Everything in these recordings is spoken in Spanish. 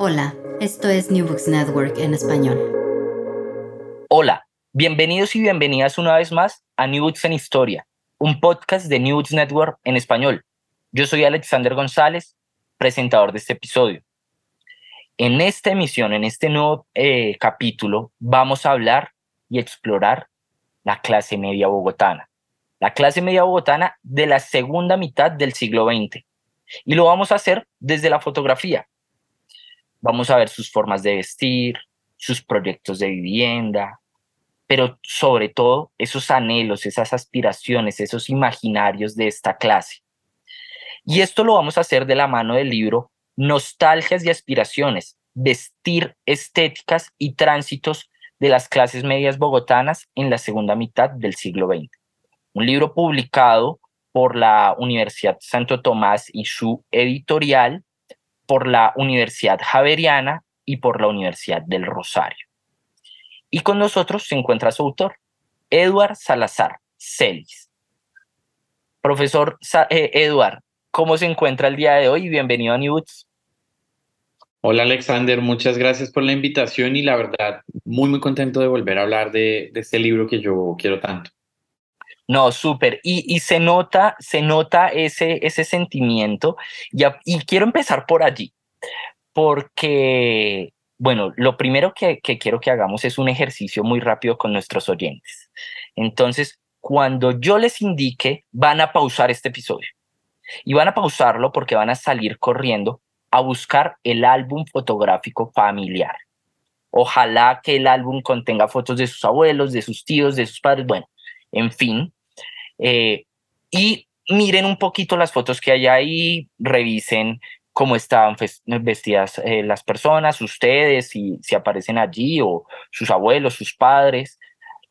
Hola, esto es New Books Network en español. Hola, bienvenidos y bienvenidas una vez más a New Books en Historia, un podcast de New Books Network en español. Yo soy Alexander González, presentador de este episodio. En esta emisión, en este nuevo eh, capítulo, vamos a hablar y explorar la clase media bogotana. La clase media bogotana de la segunda mitad del siglo XX. Y lo vamos a hacer desde la fotografía. Vamos a ver sus formas de vestir, sus proyectos de vivienda, pero sobre todo esos anhelos, esas aspiraciones, esos imaginarios de esta clase. Y esto lo vamos a hacer de la mano del libro Nostalgias y Aspiraciones, Vestir Estéticas y Tránsitos de las Clases Medias Bogotanas en la segunda mitad del siglo XX. Un libro publicado por la Universidad Santo Tomás y su editorial por la Universidad Javeriana y por la Universidad del Rosario. Y con nosotros se encuentra su autor, Eduard Salazar Celis. Profesor eh, Eduard, ¿cómo se encuentra el día de hoy? Bienvenido a Newts. Hola Alexander, muchas gracias por la invitación y la verdad, muy muy contento de volver a hablar de este libro que yo quiero tanto. No, súper. Y, se nota, se nota ese, ese sentimiento. Y, y quiero empezar por allí, porque, bueno, lo primero que, que quiero que hagamos es un ejercicio muy rápido con nuestros oyentes. Entonces, cuando yo les indique, van a pausar este episodio. Y van a pausarlo porque van a salir corriendo a buscar el álbum fotográfico familiar. Ojalá que el álbum contenga fotos de sus abuelos, de sus tíos, de sus padres, bueno, en fin, eh, y miren un poquito las fotos que hay ahí, revisen cómo estaban vestidas eh, las personas, ustedes, si, si aparecen allí, o sus abuelos, sus padres,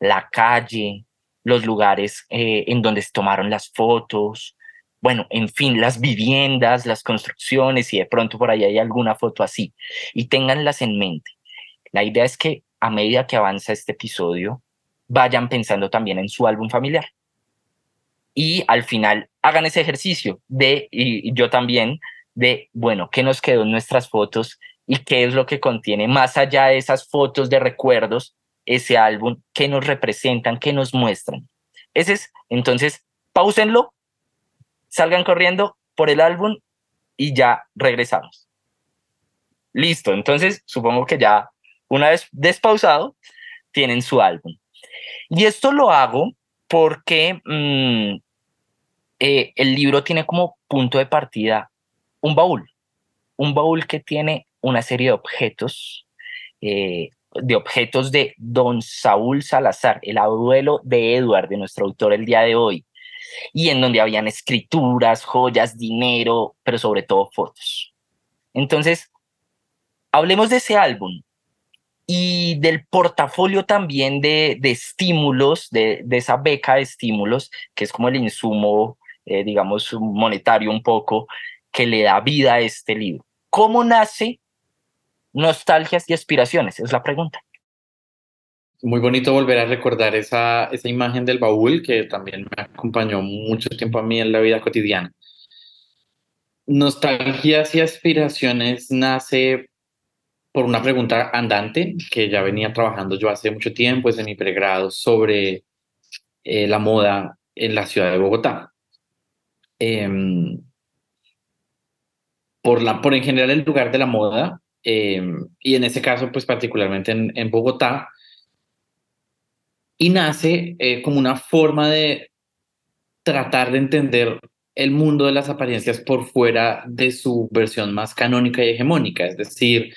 la calle, los lugares eh, en donde se tomaron las fotos, bueno, en fin, las viviendas, las construcciones, y de pronto por ahí hay alguna foto así, y ténganlas en mente. La idea es que a medida que avanza este episodio, vayan pensando también en su álbum familiar y al final hagan ese ejercicio de, y, yo también, de, bueno, ¿qué nos quedó en nuestras fotos y qué es lo que contiene más allá de esas fotos de recuerdos, ese álbum, qué nos representan, qué nos muestran? Ese es, entonces, pausenlo, salgan corriendo por el álbum y ya regresamos. Listo, entonces supongo que ya una vez despausado, tienen su álbum. Y esto lo hago porque mm, eh, el libro tiene como punto de partida un baúl, un baúl que tiene una serie de objetos, eh, de objetos de don Saúl Salazar, el abuelo de Edward, de nuestro autor el día de hoy, y en donde habían escrituras, joyas, dinero, pero sobre todo fotos. Entonces, hablemos de ese álbum y del portafolio también de, de estímulos, de, de, esa beca de estímulos, que es como el insumo eh, digamos, monetario un poco, que le da vida a este libro. ¿Cómo nace Nostalgias y Aspiraciones? Es la pregunta. Muy bonito volver a recordar esa, esa imagen del baúl que también me acompañó mucho tiempo a mí en la vida cotidiana. Nostalgias y aspiraciones nace por una pregunta andante que ya venía trabajando yo hace mucho tiempo, es en mi pregrado, sobre eh, la moda en la ciudad de Bogotá. Em, por, la, por en general el lugar de la moda, y en ese caso, pues particularmente en, Bogotá, y nace como una forma de tratar de entender el mundo de las apariencias por fuera de su versión más canónica y hegemónica, es decir,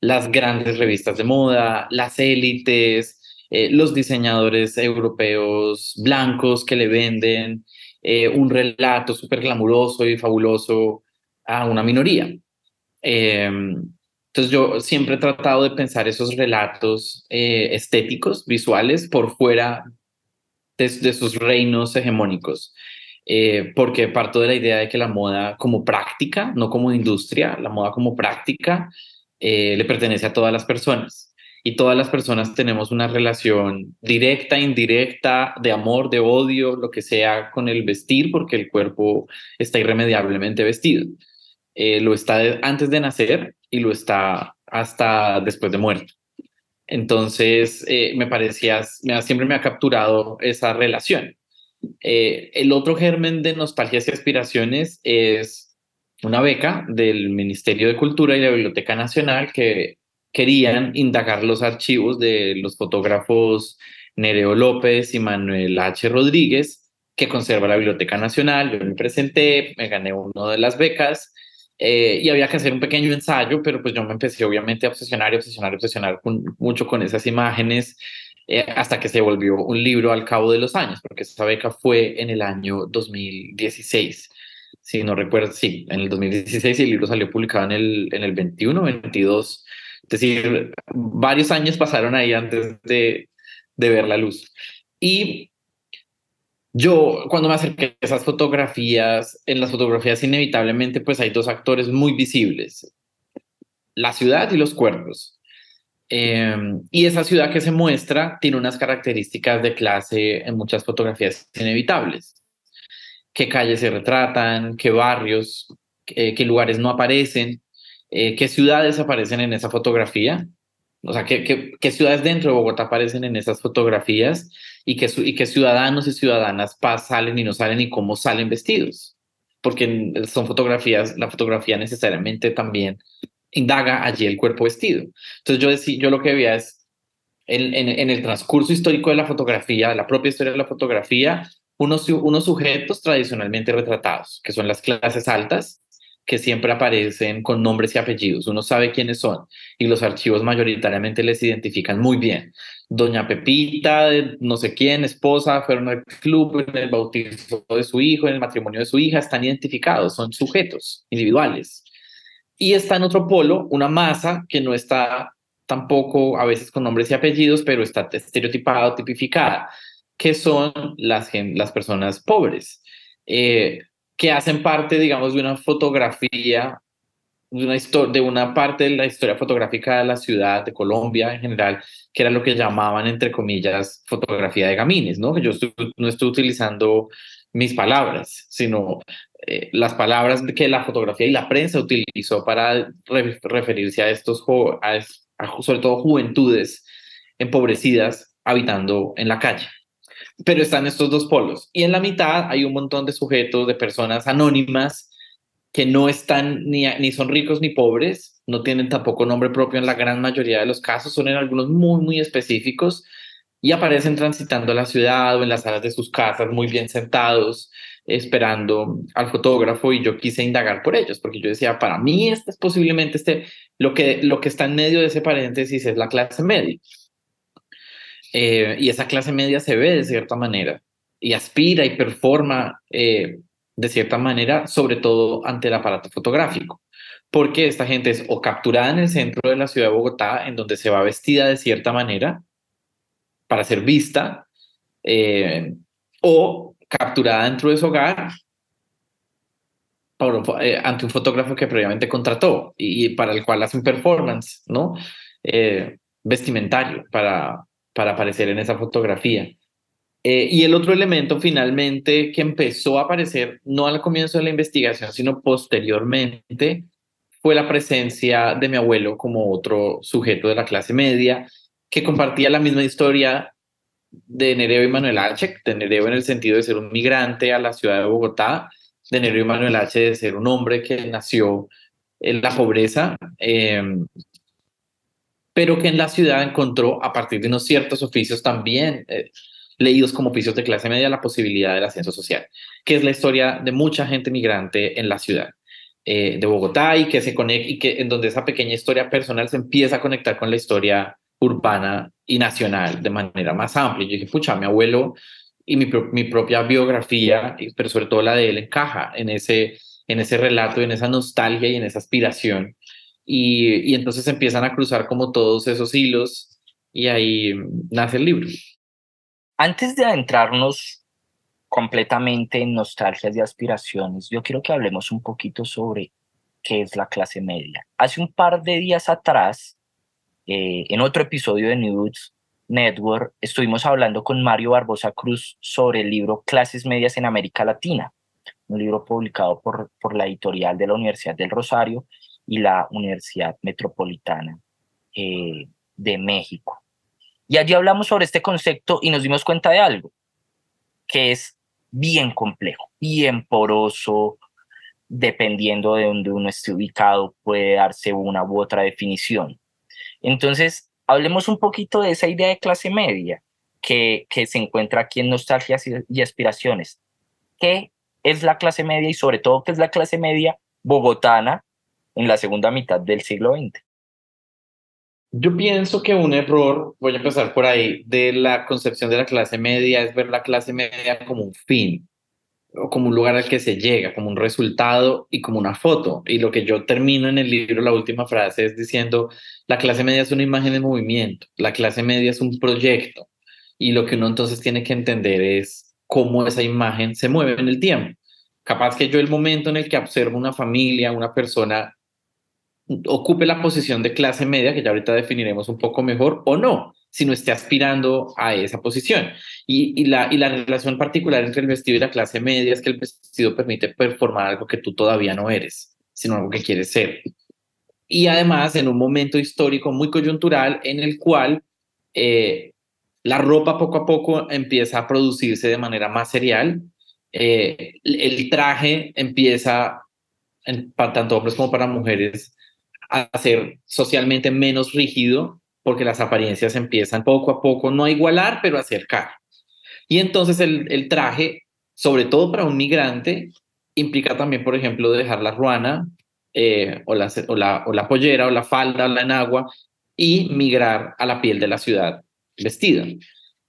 las grandes revistas de moda, las élites, eh, los diseñadores europeos blancos que le venden eh, un relato súper glamuroso y fabuloso a una minoría. Em, entonces yo siempre he tratado de pensar esos relatos eh, estéticos, visuales, por fuera de, de sus reinos hegemónicos. Eh, porque parto de la idea de que la moda como práctica, no como industria, la moda como práctica eh, le pertenece a todas las personas. Y todas las personas tenemos una relación directa, indirecta, de amor, de odio, lo que sea con el vestir, porque el cuerpo está irremediablemente vestido. Eh, lo está antes de nacer y lo está hasta después de muerto. Entonces, me parecía, siempre me ha capturado esa relación. Eh, el otro germen de nostalgias y aspiraciones es una beca del Ministerio de Cultura y la Biblioteca Nacional que querían indagar los archivos de los fotógrafos Nereo López y Manuel H. Rodríguez, que conserva la Biblioteca Nacional. Yo me presenté, me gané una de las becas eh, y había que hacer un pequeño ensayo, pero pues yo me empecé obviamente a obsesionar y obsesionar y obsesionar mucho con esas imágenes eh, hasta que se volvió un libro al cabo de los años, porque esa beca fue en el año 2016. Si no recuerdo, sí, en el 2016 el libro salió publicado en el, en el 21, 22. Es decir, varios años pasaron ahí antes de, ver la luz. Y yo, cuando me acerqué a esas fotografías, en las fotografías inevitablemente pues hay dos actores muy visibles, la ciudad y los cuerpos. Em, y esa ciudad que se muestra tiene unas características de clase en muchas fotografías inevitables. ¿Qué calles se retratan? ¿Qué barrios? ¿Qué, lugares no aparecen? Eh, ¿Qué ciudades aparecen en esa fotografía? O sea, ¿qué, qué, ciudades dentro de Bogotá aparecen en esas fotografías? ¿Y qué, y qué ciudadanos y ciudadanas salen y no salen y cómo salen vestidos? Porque son fotografías, la fotografía necesariamente también indaga allí el cuerpo vestido. Entonces yo, decía, yo lo que veía es, en, en, el transcurso histórico de la fotografía, la propia historia de la fotografía, unos, unos sujetos tradicionalmente retratados, que son las clases altas, que siempre aparecen con nombres y apellidos. Uno sabe quiénes son y los archivos mayoritariamente les identifican muy bien. Doña Pepita, no sé quién, esposa, fueron al club en el bautizo de su hijo, en el matrimonio de su hija, están identificados, son sujetos individuales. Y está en otro polo una masa que no está tampoco a veces con nombres y apellidos, pero está estereotipada o tipificada, que son las, las personas pobres, eh, que hacen parte, digamos, de una fotografía, de una, parte de la historia fotográfica de la ciudad, de Colombia en general, que era lo que llamaban, entre comillas, fotografía de gamines, ¿no? Yo no estoy utilizando mis palabras, sino eh, las palabras que la fotografía y la prensa utilizó para referirse a estos, a, sobre todo juventudes empobrecidas habitando en la calle. Pero están estos dos polos. Y en la mitad hay un montón de sujetos, de personas anónimas que no están ni, ni son ricos ni pobres, no tienen tampoco nombre propio en la gran mayoría de los casos, son en algunos muy, muy específicos y aparecen transitando la ciudad o en las salas de sus casas muy bien sentados, esperando al fotógrafo y yo quise indagar por ellos, porque yo decía, para mí este es posiblemente este, lo que, lo que está en medio de ese paréntesis es la clase media. Eh, y esa clase media se ve de cierta manera y aspira y performa eh, de cierta manera, sobre todo ante el aparato fotográfico, porque esta gente es o capturada en el centro de la ciudad de Bogotá, en donde se va vestida de cierta manera para ser vista, eh, o capturada dentro de su hogar ante un fotógrafo que previamente contrató y, para el cual hace un performance, ¿no? Vestimentario para, para aparecer en esa fotografía. Eh, y el otro elemento finalmente que empezó a aparecer, no al comienzo de la investigación, sino posteriormente, fue la presencia de mi abuelo como otro sujeto de la clase media que compartía la misma historia de Nereo y Manuel H., de Nereo en el sentido de ser un migrante a la ciudad de Bogotá, de Nereo y Manuel H. de ser un hombre que nació la pobreza, pero que en la ciudad encontró, a partir de unos ciertos oficios también leídos como oficios de clase media, la posibilidad del ascenso social, que es la historia de mucha gente migrante en la ciudad. de Bogotá y que se conecta y que en donde esa pequeña historia personal se empieza a conectar con la historia urbana y nacional de manera más amplia. Yo dije, pucha, mi abuelo y mi, mi propia biografía, pero sobre todo la de él, encaja en ese, en ese relato, en esa nostalgia y en esa aspiración. Y, entonces empiezan a cruzar como todos esos hilos y ahí nace el libro. Antes de adentrarnos completamente en nostalgias y aspiraciones, yo quiero que hablemos un poquito sobre qué es la clase media. Hace un par de días atrás eh, en otro episodio de News Network estuvimos hablando con Mario Barbosa Cruz sobre el libro Clases Medias en América Latina, un libro publicado por, por la editorial de la Universidad del Rosario y la Universidad Metropolitana eh, de México. Y allí hablamos sobre este concepto y nos dimos cuenta de algo, que es bien complejo, bien poroso, dependiendo de donde uno esté ubicado, puede darse una u otra definición. Entonces, hablemos un poquito de esa idea de clase media que, que se encuentra aquí en Nostalgias y, Aspiraciones. ¿Qué es la clase media y sobre todo qué es la clase media bogotana en la segunda mitad del siglo XX? Yo pienso que un error, voy a empezar por ahí, de la concepción de la clase media es ver la clase media como un fin o como un lugar al que se llega, como un resultado y como una foto. Y lo que yo termino en el libro, la última frase es diciendo, la clase media es una imagen de movimiento, la clase media es un proyecto. Y lo que uno entonces tiene que entender es cómo esa imagen se mueve en el tiempo. Capaz que yo el momento en el que observo una familia, una persona, ocupe la posición de clase media, que ya ahorita definiremos un poco mejor, o no sino esté aspirando a esa posición. Y, la, y la relación particular entre el vestido y la clase media es que el vestido permite performar algo que tú todavía no eres, sino algo que quieres ser. Y además en un momento histórico muy coyuntural en el cual eh, la ropa poco a poco empieza a producirse de manera más serial, eh, el traje empieza, en, para tanto hombres como para mujeres, a ser socialmente menos rígido porque las apariencias empiezan poco a poco, no a igualar, pero a acercar. Y entonces el, traje, sobre todo para un migrante, implica también, por ejemplo, dejar la ruana eh, o, la, o, la, o la pollera o la falda o la enagua y migrar a la piel de la ciudad vestida.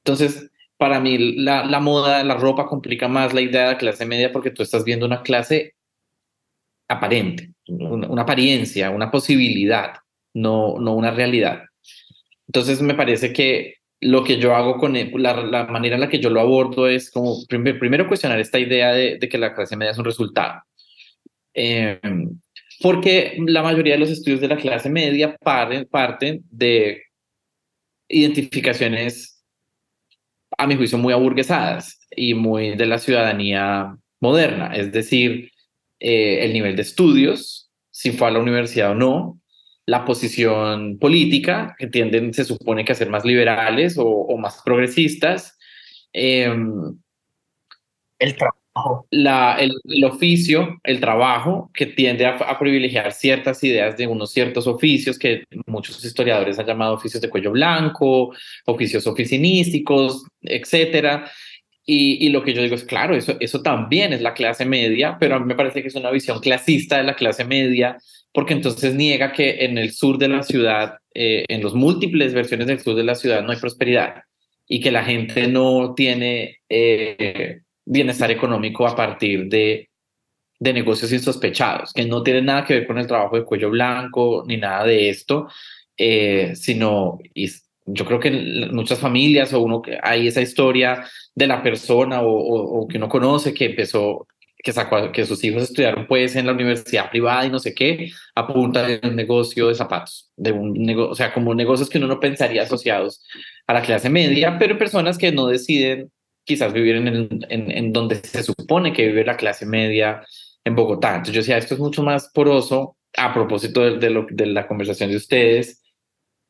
Entonces, para mí la, la moda, la ropa complica más la idea de la clase media porque tú estás viendo una clase aparente, una, una apariencia, una posibilidad, no, no una realidad. Entonces me parece que lo que yo hago con la, manera en la que yo lo abordo es como primero cuestionar esta idea de, que la clase media es un resultado. Em, porque la mayoría de los estudios de la clase media parten, parten de identificaciones, a mi juicio, muy aburguesadas y muy de la ciudadanía moderna, es decir, eh, el nivel de estudios, si fue a la universidad o no, la posición política, que tienden, se supone que a ser más liberales o, más progresistas. Em, el trabajo. La, el, oficio, el trabajo, que tiende a, privilegiar ciertas ideas de unos ciertos oficios que muchos historiadores han llamado oficios de cuello blanco, oficios oficinísticos, etcétera. Y, y, lo que yo digo es, claro, eso, eso también es la clase media, pero a mí me parece que es una visión clasista de la clase media, porque entonces niega que en el sur de la ciudad, eh, en las múltiples versiones del sur de la ciudad, no hay prosperidad y que la gente no tiene eh, bienestar económico a partir de, de negocios insospechados, que no tienen nada que ver con el trabajo de cuello blanco ni nada de esto, eh, sino, yo creo que en muchas familias o uno hay esa historia de la persona o, o, o que uno conoce que empezó que sacó que sus hijos estudiaron pues en la universidad privada y no sé qué, a punta de un negocio de zapatos, de un negocio, o sea, como negocios que uno no pensaría asociados a la clase media, pero personas que no deciden quizás vivir en, el, en, en donde se supone que vive la clase media en Bogotá. Entonces yo decía, esto es mucho más poroso a propósito de, de, lo, de la conversación de ustedes,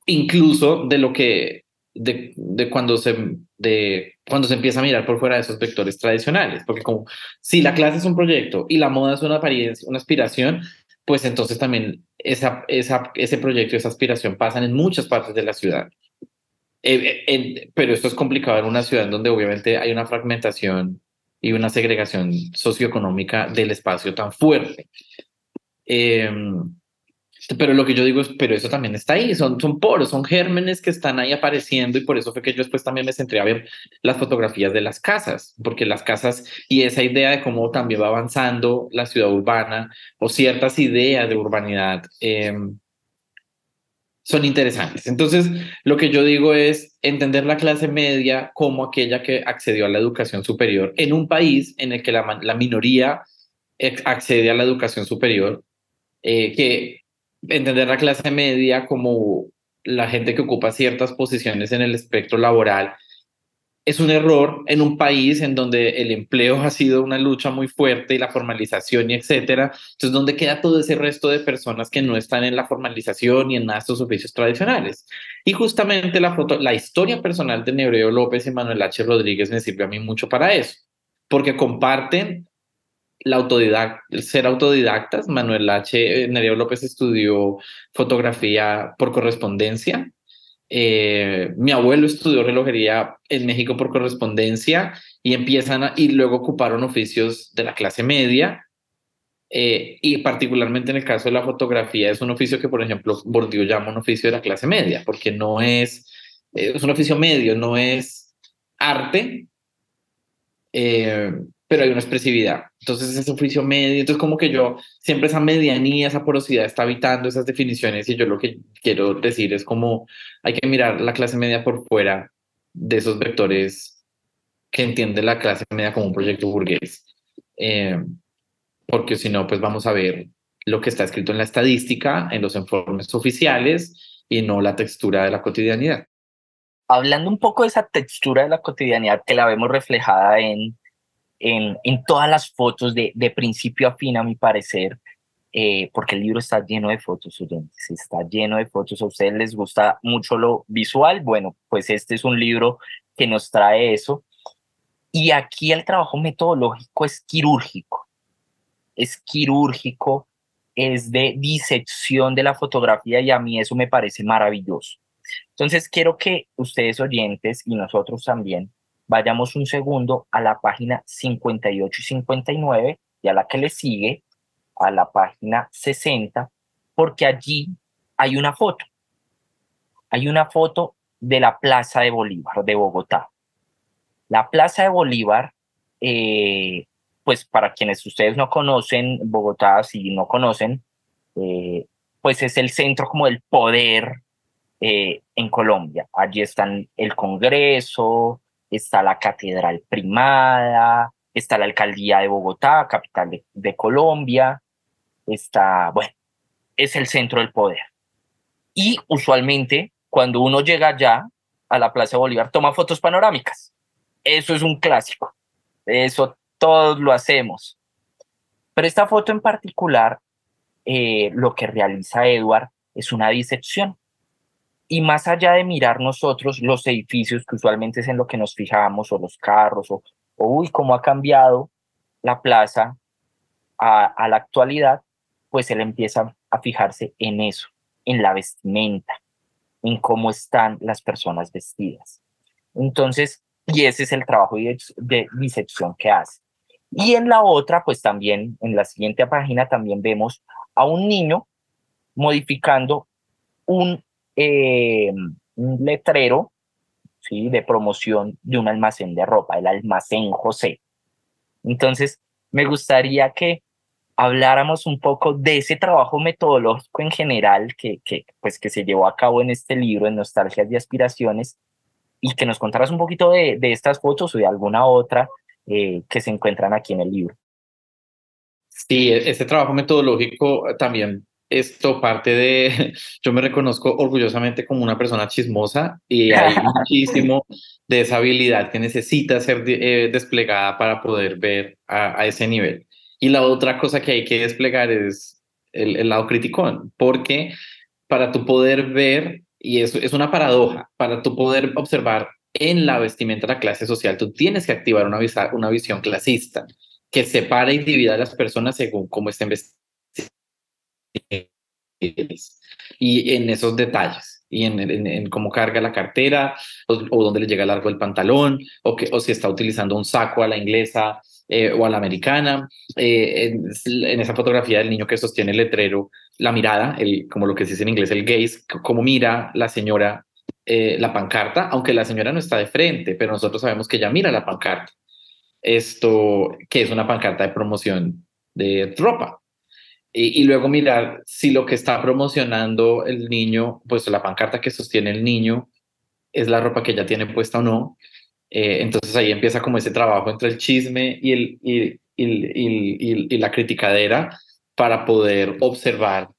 incluso de lo que, de, de cuando se, de cuando se empieza a mirar por fuera de esos vectores tradicionales, porque como si la clase es un proyecto y la moda es una apariencia, una aspiración, pues entonces también esa, esa, ese proyecto, esa aspiración pasan en muchas partes de la ciudad. Eh, eh, pero esto es complicado en una ciudad donde obviamente hay una fragmentación y una segregación socioeconómica del espacio tan fuerte. Eh, pero lo que yo digo es, pero eso también está ahí, son, son poros, son gérmenes que están ahí apareciendo y por eso fue que yo después también me centré a ver las fotografías de las casas, porque las casas y esa idea de cómo también va avanzando la ciudad urbana o ciertas ideas de urbanidad eh, son interesantes. Entonces, lo que yo digo es entender la clase media como aquella que accedió a la educación superior en un país en el que la, la minoría accede a la educación superior, eh, que entender la clase media como la gente que ocupa ciertas posiciones en el espectro laboral es un error en un país en donde el empleo ha sido una lucha muy fuerte y la formalización y etcétera. Entonces, ¿dónde queda todo ese resto de personas que no están en la formalización y en estos oficios tradicionales? Y justamente la, la historia personal de Nebreo López y Manuel H. Rodríguez me sirvió a mí mucho para eso, porque comparten la autodidact ser autodidactas. Manuel H. Eh, Nereo López estudió fotografía por correspondencia. Eh, mi abuelo estudió relojería en México por correspondencia y empiezan y luego ocuparon oficios de la clase media. Eh, y particularmente en el caso de la fotografía es un oficio que, por ejemplo, Bourdieu llama un oficio de la clase media, porque no es, es un oficio medio, no es arte, pero hay una expresividad. Entonces ese oficio medio, entonces como que yo siempre esa medianía, esa porosidad está habitando esas definiciones y yo lo que quiero decir es como hay que mirar la clase media por fuera de esos vectores que entiende la clase media como un proyecto burgués. Eh, porque si no, pues vamos a ver lo que está escrito en la estadística, en los informes oficiales y no la textura de la cotidianidad. Hablando un poco de esa textura de la cotidianidad que la vemos reflejada en en, en todas las fotos de, de, principio a fin, a mi parecer, eh, porque el libro está lleno de fotos, oyentes, está lleno de fotos. A ustedes les gusta mucho lo visual, bueno, pues este es un libro que nos trae eso. Y aquí el trabajo metodológico es quirúrgico, es quirúrgico, es de disección de la fotografía y a mí eso me parece maravilloso. Entonces quiero que ustedes oyentes y nosotros también vayamos un segundo a la página 58 y 59 y a la que le sigue, a la página 60, porque allí hay una foto. Hay una foto de la Plaza de Bolívar de Bogotá. La Plaza de Bolívar, eh, pues para quienes ustedes no conocen Bogotá, si no conocen, eh, pues es el centro como del poder eh, en Colombia. Allí están el Congreso, está la Catedral Primada, está la Alcaldía de Bogotá, capital de, Colombia, está, bueno, es el centro del poder. Y usualmente, cuando uno llega allá a la Plaza Bolívar, toma fotos panorámicas. Eso es un clásico. Eso todos lo hacemos. Pero esta foto en particular, eh, lo que realiza Edward es una disección. Y más allá de mirar nosotros los edificios, que usualmente es en lo que nos fijamos, o los carros, o, uy, cómo ha cambiado la plaza a, la actualidad, pues él empieza a fijarse en eso, en la vestimenta, en cómo están las personas vestidas. Entonces, y ese es el trabajo de, de disección que hace. Y en la otra, pues también, en la siguiente página, también vemos a un niño modificando un eh, un letrero ¿sí? de promoción de un almacén de ropa, el almacén José. Entonces, me gustaría que habláramos un poco de ese trabajo metodológico en general que, que, pues, que se llevó a cabo en este libro, en Nostalgias y Aspiraciones, y que nos contaras un poquito de, de estas fotos o de alguna otra eh, que se encuentran aquí en el libro. Sí, este trabajo metodológico también esto parte de, yo me reconozco orgullosamente como una persona chismosa y hay muchísimo de esa habilidad que necesita ser eh, desplegada para poder ver a, ese nivel. Y la otra cosa que hay que desplegar es el, el lado criticón, porque para tu poder ver, y eso es una paradoja, para tu poder observar en la vestimenta de la clase social, tú tienes que activar una, una visión clasista que separa y divida a las personas según cómo estén vestidas y en esos detalles y en, en, cómo carga la cartera o, dónde le llega largo el pantalón o, que, o si está utilizando un saco a la inglesa eh, o a la americana. Eh, en, esa fotografía del niño que sostiene el letrero, la mirada, como lo que se dice en inglés el gaze, cómo mira la señora eh, la pancarta, aunque la señora no está de frente, pero nosotros sabemos que ella mira la pancarta. Esto, que es una pancarta de promoción de ropa y, luego mirar si lo que está promocionando el niño, pues la pancarta que sostiene el niño es la ropa que ya tiene puesta o no. Eh, entonces ahí empieza como ese trabajo entre el chisme y, el, y, la criticadera para poder observar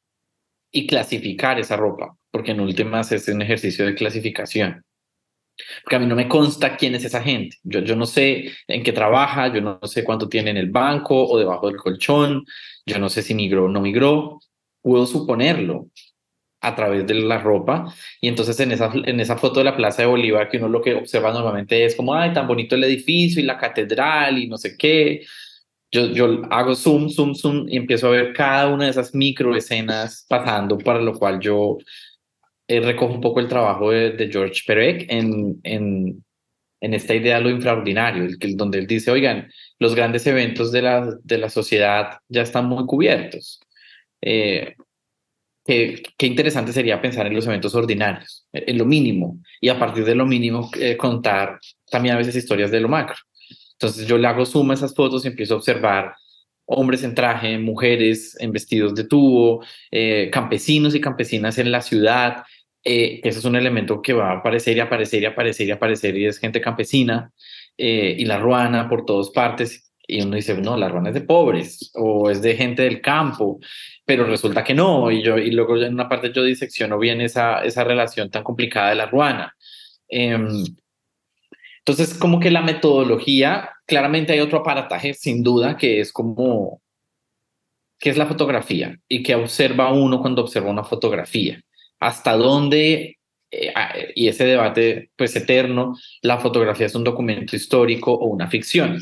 y clasificar esa ropa, porque en últimas es un ejercicio de clasificación. Porque a mí no me consta quién es esa gente. Yo, yo no sé en qué trabaja, yo no sé cuánto tiene en el banco o debajo del colchón, yo no sé si migró no migró. Puedo suponerlo a través de la ropa. Y entonces en esa, en esa foto de la Plaza de Bolívar, que uno lo que observa normalmente es como, ay, tan bonito el edificio y la catedral y no sé qué. Yo, yo hago zoom, zoom, zoom y empiezo a ver cada una de esas micro escenas pasando, para lo cual yo eh, recojo un poco el trabajo de, George Perec en, en, en, esta idea de lo infraordinario, el, donde él dice, oigan, los grandes eventos de la, de la sociedad ya están muy cubiertos. Eh, qué, interesante sería pensar en los eventos ordinarios, en lo mínimo, y a partir de lo mínimo eh, contar también a veces historias de lo macro. Entonces yo le hago suma a esas fotos y empiezo a observar hombres en traje, mujeres en vestidos de tubo, campesinos y campesinas en la ciudad, eh, ese es un elemento que va a aparecer y aparecer y aparecer y aparecer y es gente campesina eh, y la ruana por todas partes y uno dice, no, la ruana es de pobres o es de gente del campo, pero resulta que no y yo y luego en una parte yo disecciono bien esa, esa relación tan complicada de la ruana. Em, entonces, como que la metodología, claramente hay otro aparataje, sin duda, que es como, ¿qué es la fotografía? Y que observa uno cuando observa una fotografía hasta dónde, eh, ah, y ese debate pues eterno, la fotografía es un documento histórico o una ficción,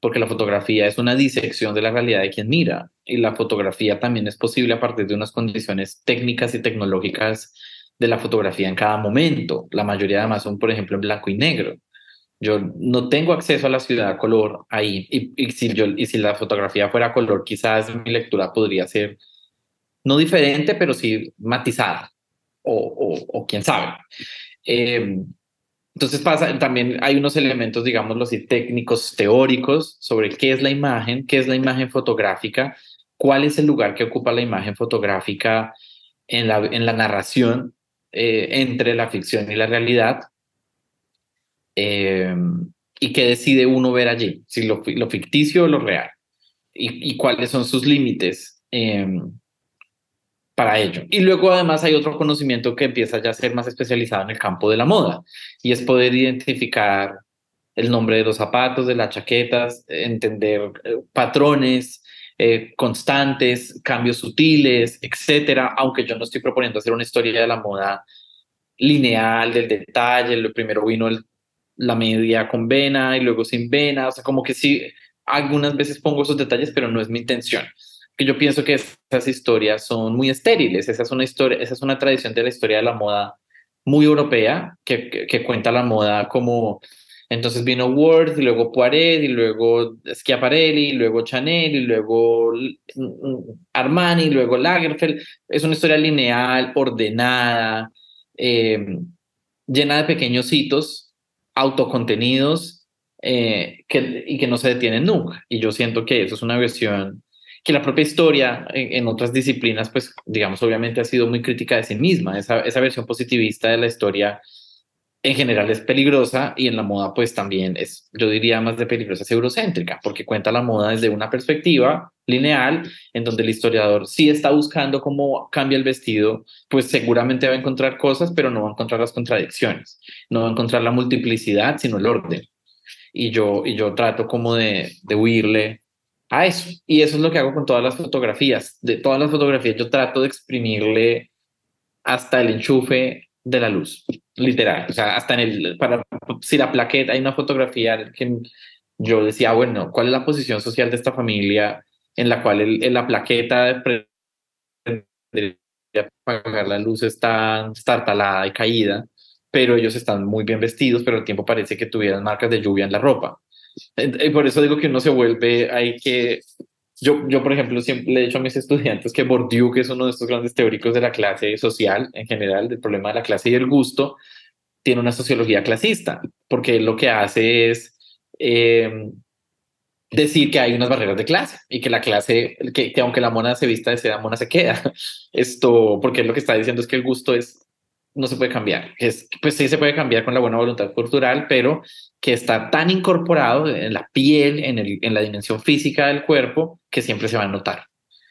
porque la fotografía es una disección de la realidad de quien mira, y la fotografía también es posible a partir de unas condiciones técnicas y tecnológicas de la fotografía en cada momento. La mayoría además son, por ejemplo, en blanco y negro. Yo no tengo acceso a la ciudad a color ahí, y, y si, yo, y si la fotografía fuera a color, quizás mi lectura podría ser no diferente, pero sí matizada o, quién sabe. Em, entonces pasa, también hay unos elementos, digámoslo así, técnicos, teóricos sobre qué es la imagen, qué es la imagen fotográfica, cuál es el lugar que ocupa la imagen fotográfica en la, en la narración eh, entre la ficción y la realidad. Em, y qué decide uno ver allí, si lo, lo ficticio o lo real, y, y cuáles son sus límites para ello. Y luego además hay otro conocimiento que empieza ya a ser más especializado en el campo de la moda y es poder identificar el nombre de los zapatos, de las chaquetas, entender eh, patrones eh, constantes, cambios sutiles, etcétera, aunque yo no estoy proponiendo hacer una historia de la moda lineal, del detalle, lo primero vino el, la media con vena y luego sin vena, o sea, como que sí, algunas veces pongo esos detalles, pero no es mi intención que yo pienso que esas historias son muy estériles. Esa es una historia, esa es una tradición de la historia de la moda muy europea que, que, cuenta la moda como entonces vino Worth y luego Poiret y luego Schiaparelli y luego Chanel y luego Armani y luego Lagerfeld. Es una historia lineal, ordenada, eh, llena de pequeños hitos autocontenidos eh, que, y que no se detienen nunca. Y yo siento que eso es una versión que la propia historia en, otras disciplinas, pues digamos, obviamente ha sido muy crítica de sí misma. Esa, esa versión positivista de la historia en general es peligrosa y en la moda pues también es, yo diría más de peligrosa, es eurocéntrica, porque cuenta la moda desde una perspectiva lineal, en donde el historiador sí está buscando cómo cambia el vestido, pues seguramente va a encontrar cosas, pero no va a encontrar las contradicciones, no va a encontrar la multiplicidad, sino el orden. Y yo, y yo trato como de, de huirle a eso. Y eso es lo que hago con todas las fotografías. De todas las fotografías yo trato de exprimirle hasta el enchufe de la luz, literal. O sea, hasta en el, para, si la plaqueta, hay una fotografía que yo decía, bueno, ¿cuál es la posición social de esta familia en la cual el, la plaqueta apagar la luz está estartalada y caída, pero ellos están muy bien vestidos, pero al tiempo parece que tuvieran marcas de lluvia en la ropa. Y por eso digo que uno se vuelve, hay que... Yo, yo, por ejemplo, siempre le he dicho a mis estudiantes que Bourdieu, que es uno de estos grandes teóricos de la clase social en general, del problema de la clase y el gusto, tiene una sociología clasista, porque lo que hace es eh, decir que hay unas barreras de clase y que la clase, que, que, aunque la mona se vista de seda, mona se queda. Esto, porque lo que está diciendo es que el gusto es no se puede cambiar. Es, pues sí se puede cambiar con la buena voluntad cultural, pero que está tan incorporado en la piel, en, el, en la dimensión física del cuerpo, que siempre se va a notar.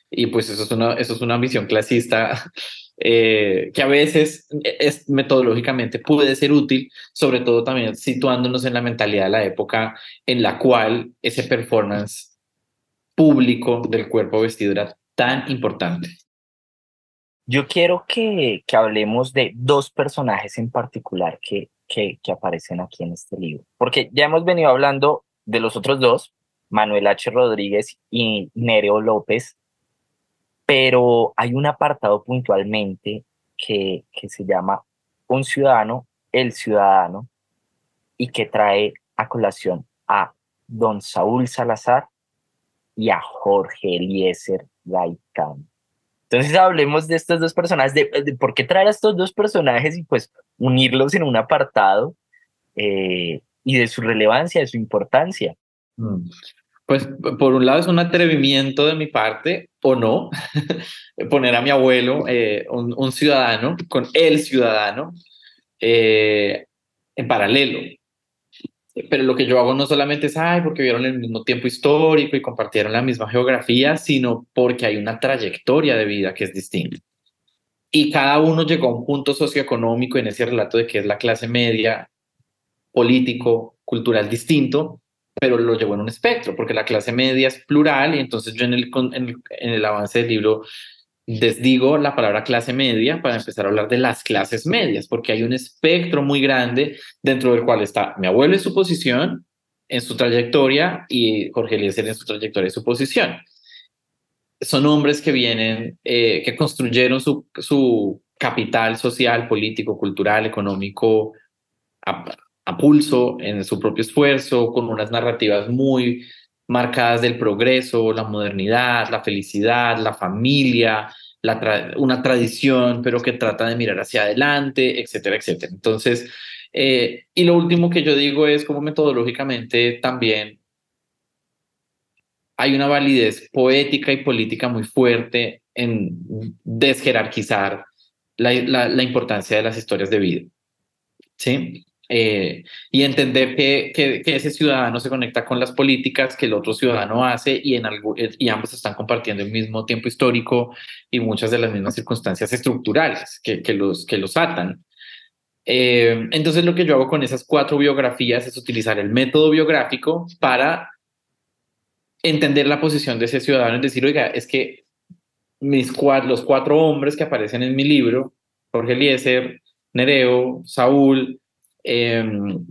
Y pues eso es una, eso es una visión clasista eh, que a veces es, metodológicamente puede ser útil, sobre todo también situándonos en la mentalidad de la época en la cual ese performance público del cuerpo vestido era tan importante. Yo quiero que, que hablemos de dos personajes en particular que, que, aparecen aquí en este libro, porque ya hemos venido hablando de los otros dos, Manuel H. Rodríguez y Nereo López, pero hay un apartado puntualmente que, que se llama Un ciudadano, el ciudadano, y que trae a colación a don Saúl Salazar y a Jorge Eliezer Gaitán. Entonces hablemos de estos dos personajes, de, por qué traer a estos dos personajes y pues unirlos en un apartado eh, y de su relevancia, de su importancia. Mm. Pues por un lado es un atrevimiento de mi parte, o no, poner a mi abuelo, eh, un, ciudadano, con el ciudadano, eh, en paralelo. Pero lo que yo hago no solamente es, ay, porque vieron el mismo tiempo histórico y compartieron la misma geografía, sino porque hay una trayectoria de vida que es distinta. Y cada uno llegó a un punto socioeconómico en ese relato de que es la clase media, político, cultural distinto, pero lo llevó en un espectro, porque la clase media es plural y entonces yo en el, en el, avance del libro desdigo la palabra clase media para empezar a hablar de las clases medias, porque hay un espectro muy grande dentro del cual está mi abuelo en su posición, en su trayectoria, y Jorge Eliezer en su trayectoria y su posición. Son hombres que vienen, eh, que construyeron su, su capital social, político, cultural, económico a pulso, en su propio esfuerzo, con unas narrativas muy marcadas del progreso, la modernidad, la felicidad, la familia, la una tradición, pero que trata de mirar hacia adelante, etcétera, etcétera. Entonces, eh, y lo último que yo digo es como metodológicamente también hay una validez poética y política muy fuerte en desjerarquizar la, la, la importancia de las historias de vida. ¿Sí? Eh, y entender que, ese ciudadano se conecta con las políticas que el otro ciudadano hace eh, y ambos están compartiendo el mismo tiempo histórico y muchas de las mismas circunstancias estructurales que, que los, que los atan. Eh, entonces lo que yo hago con esas cuatro biografías es utilizar el método biográfico para entender la posición de ese ciudadano, es decir, oiga, es que mis cuatro, los cuatro hombres que aparecen en mi libro, Jorge Eliezer, Nereo, Saúl, Em,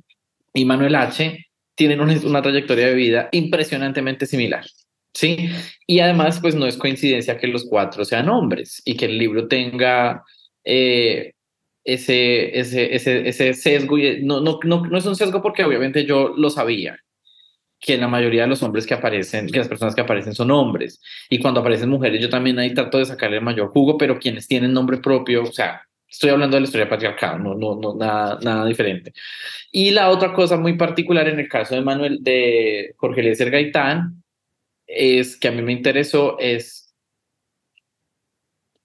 y Manuel H. tienen una, trayectoria de vida impresionantemente similar. ¿sí? Y además, pues no es coincidencia que los cuatro sean hombres y que el libro tenga eh, ese, ese, ese, ese sesgo. Y no, no, no, no es un sesgo porque obviamente yo lo sabía, que la mayoría de los hombres que aparecen, que las personas que aparecen son hombres. Y cuando aparecen mujeres, yo también ahí trato de sacarle el mayor jugo, pero quienes tienen nombre propio, o sea, Estoy hablando de la historia patriarcal, no, no, no nada, nada diferente. Y la otra cosa muy particular en el caso de Manuel, de Jorge Eliezer Gaitán, es que a mí me interesó es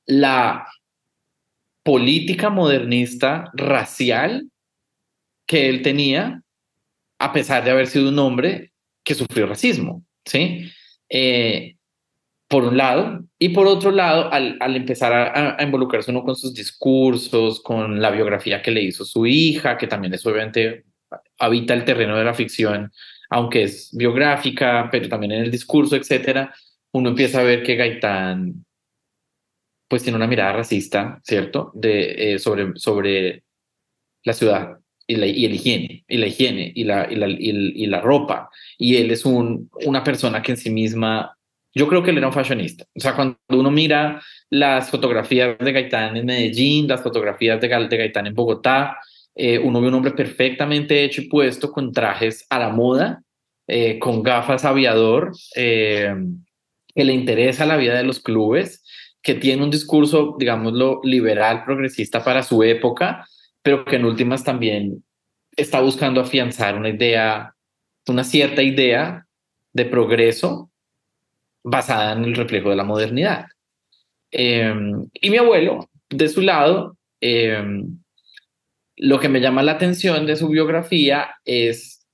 la política modernista racial que él tenía, a pesar de haber sido un hombre que sufrió racismo, ¿sí? Eh, por un lado, y por otro lado, al, al empezar a, involucrarse uno con sus discursos, con la biografía que le hizo su hija, que también es obviamente habita el terreno de la ficción, aunque es biográfica, pero también en el discurso, etcétera, uno empieza a ver que Gaitán pues tiene una mirada racista, ¿cierto? De, eh, sobre, sobre la ciudad y, la, y el higiene, y la higiene, y la, y la, y la ropa. Y él es un, una persona que en sí misma yo creo que él era un fashionista. O sea, cuando uno mira las fotografías de Gaitán en Medellín, las fotografías de, de Gaitán en Bogotá, eh, uno ve un hombre perfectamente hecho y puesto con trajes a la moda, eh, con gafas aviador, eh, que le interesa la vida de los clubes, que tiene un discurso, digámoslo, liberal, progresista para su época, pero que en últimas también está buscando afianzar una idea, una cierta idea de progreso basada en el reflejo de la modernidad. Em, y mi abuelo, de su lado, em, lo que me llama la atención de su biografía es,